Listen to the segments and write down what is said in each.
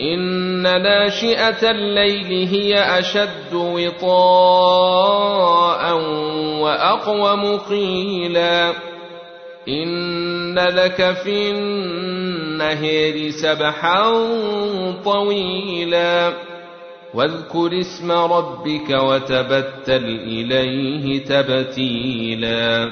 إن ناشئة الليل هي أشد وطاء وأقوم قيلا. إن لك في النهر سبحا طويلا. واذكر اسم ربك وتبتل إليه تبتيلا.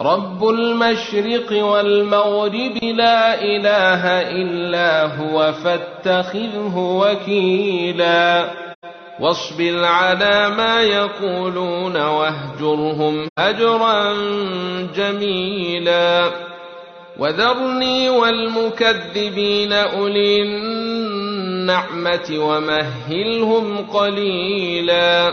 رب المشرق والمغرب لا إله إلا هو فاتخذه وكيلا واصبر على ما يقولون واهجرهم هجرا جميلا وذرني والمكذبين أولي النعمة ومهلهم قليلا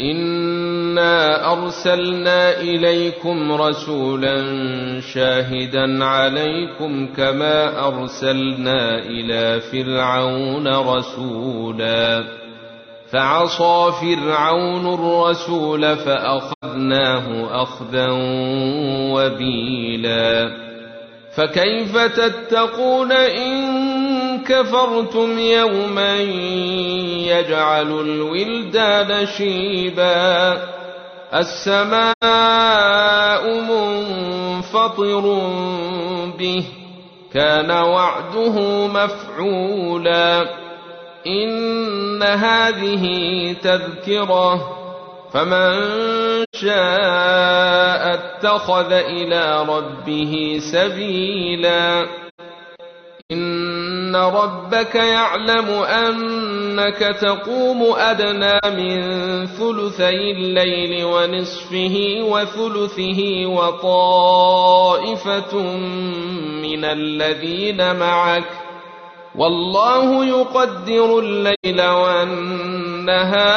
انا ارسلنا اليكم رسولا شاهدا عليكم كما ارسلنا إلى فرعون رسولا فعصى فرعون الرسول فاخذناه اخذا وبيلا فكيف تتقون ان كفرتم يوما يجعل الولدان شيبا. السماء منفطر به كان وعده مفعولا. إن هذه تذكرة فمن شاء اتخذ إلى ربه سبيلا. إن ربك يعلم أنك تقوم أدنى من ثلثي الليل ونصفه وثلثه وطائفة من الذين معك والله يقدر الليل والنهار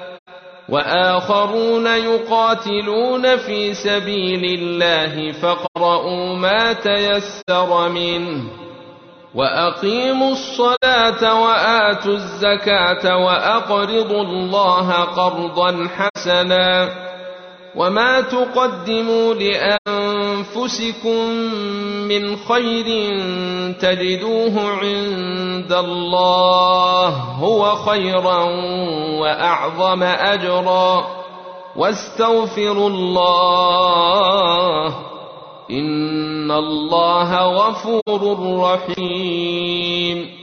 وآخرون يقاتلون في سبيل الله فاقرؤوا ما تيسر منه وأقيموا الصلاة وآتوا الزكاة وأقرضوا الله قرضا حسنا وما تقدموا لانفسكم من خير تجدوه عند الله هو خيرا وأعظم أجرا واستغفروا الله إن الله غفور رحيم